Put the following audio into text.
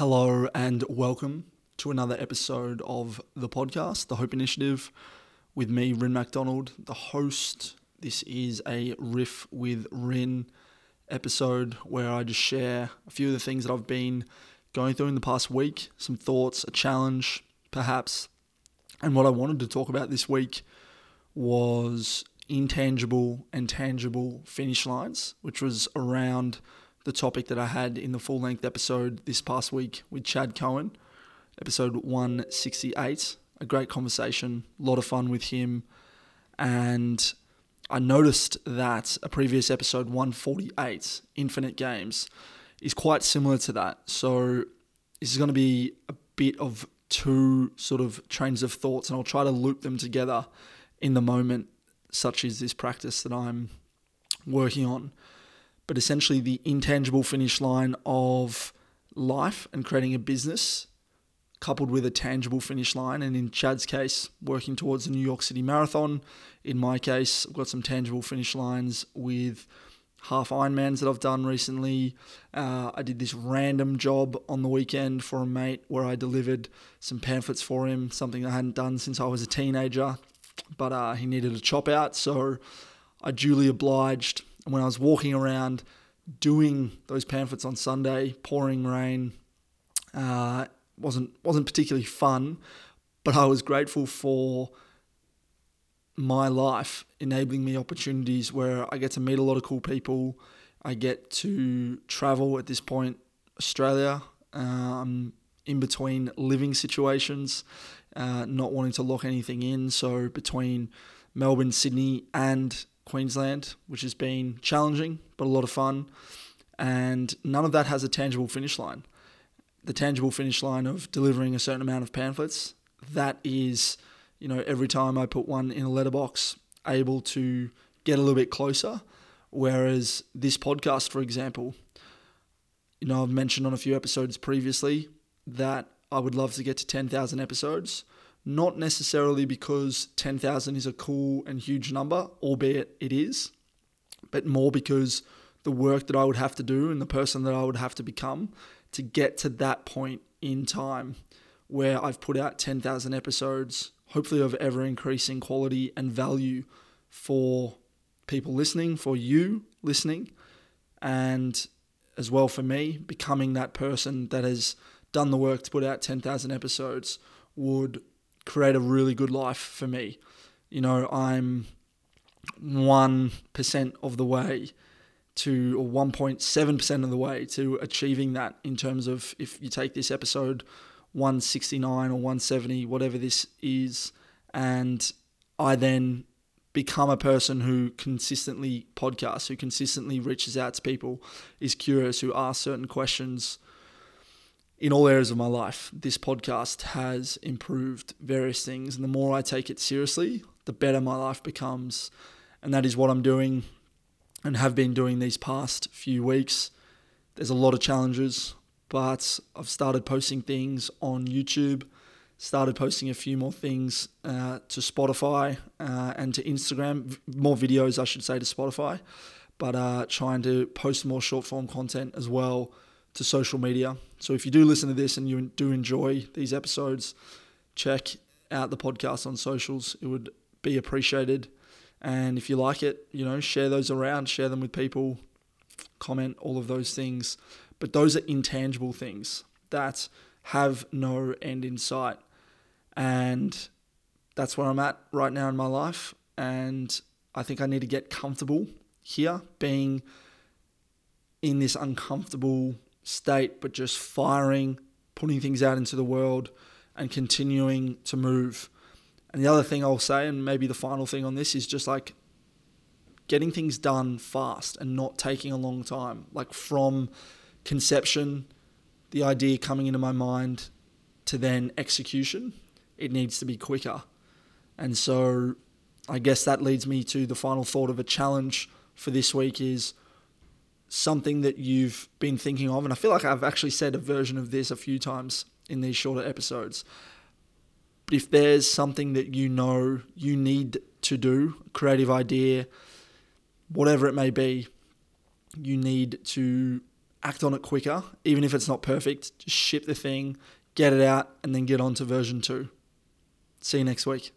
Hello and welcome to another episode of the podcast, The Hope Initiative, with me, Rien MacDonald, the host. This is a riff with Rien episode where I just share a few of the things that I've been going through in the past week, some thoughts, a challenge, perhaps. And what I wanted to talk about this week was intangible and tangible finish lines, which was around the topic that I had in the full length episode this past week with Chad Cohen, episode 168. A great conversation, a lot of fun with him. And I noticed that a previous episode 148, Infinite Games, is quite similar to that. So this is going to be a bit of two sort of trains of thoughts, and I'll try to loop them together in the moment, such as this practice that I'm working on but essentially the intangible finish line of life and creating a business coupled with a tangible finish line. And in Chad's case, working towards the New York City Marathon. In my case, I've got some tangible finish lines with half Ironmans that I've done recently. Uh, I did this random job on the weekend for a mate where I delivered some pamphlets for him, something I hadn't done since I was a teenager, but uh, he needed a chop out. So I duly obliged when I was walking around doing those pamphlets on Sunday, pouring rain, uh, wasn't wasn't particularly fun, but I was grateful for my life enabling me opportunities where I get to meet a lot of cool people. I get to travel at this point, Australia, um, in between living situations, uh, not wanting to lock anything in. So between Melbourne, Sydney, and Queensland, which has been challenging but a lot of fun. And none of that has a tangible finish line. The tangible finish line of delivering a certain amount of pamphlets, that is, you know, every time I put one in a letterbox, able to get a little bit closer. Whereas this podcast, for example, you know, I've mentioned on a few episodes previously that I would love to get to 10,000 episodes not necessarily because 10,000 is a cool and huge number, albeit it is, but more because the work that I would have to do and the person that I would have to become to get to that point in time where I've put out 10,000 episodes, hopefully of ever increasing quality and value for people listening, for you listening, and as well for me, becoming that person that has done the work to put out 10,000 episodes would create a really good life for me. You know, I'm 1% of the way to, or 1.7% of the way to achieving that in terms of if you take this episode 169 or 170, whatever this is, and I then become a person who consistently podcasts, who consistently reaches out to people, is curious, who asks certain questions in all areas of my life, this podcast has improved various things. And the more I take it seriously, the better my life becomes. And that is what I'm doing and have been doing these past few weeks. There's a lot of challenges, but I've started posting things on YouTube, started posting a few more things uh, to Spotify uh, and to Instagram, more videos, I should say, to Spotify, but uh, trying to post more short form content as well to social media. So if you do listen to this and you do enjoy these episodes, check out the podcast on socials. It would be appreciated. And if you like it, you know, share those around, share them with people, comment, all of those things. But those are intangible things that have no end in sight. And that's where I'm at right now in my life. And I think I need to get comfortable here, being in this uncomfortable state, but just firing, putting things out into the world, and continuing to move. And the other thing I'll say, and maybe the final thing on this, is just like getting things done fast and not taking a long time. Like from conception, the idea coming into my mind to then execution, it needs to be quicker. And so I guess that leads me to the final thought of a challenge for this week is something that you've been thinking of, and I feel like I've actually said a version of this a few times in these shorter episodes. But if there's something that you know you need to do, creative idea, whatever it may be, you need to act on it quicker, even if it's not perfect. Just ship the thing, get it out, and then get on to version two. See you next week.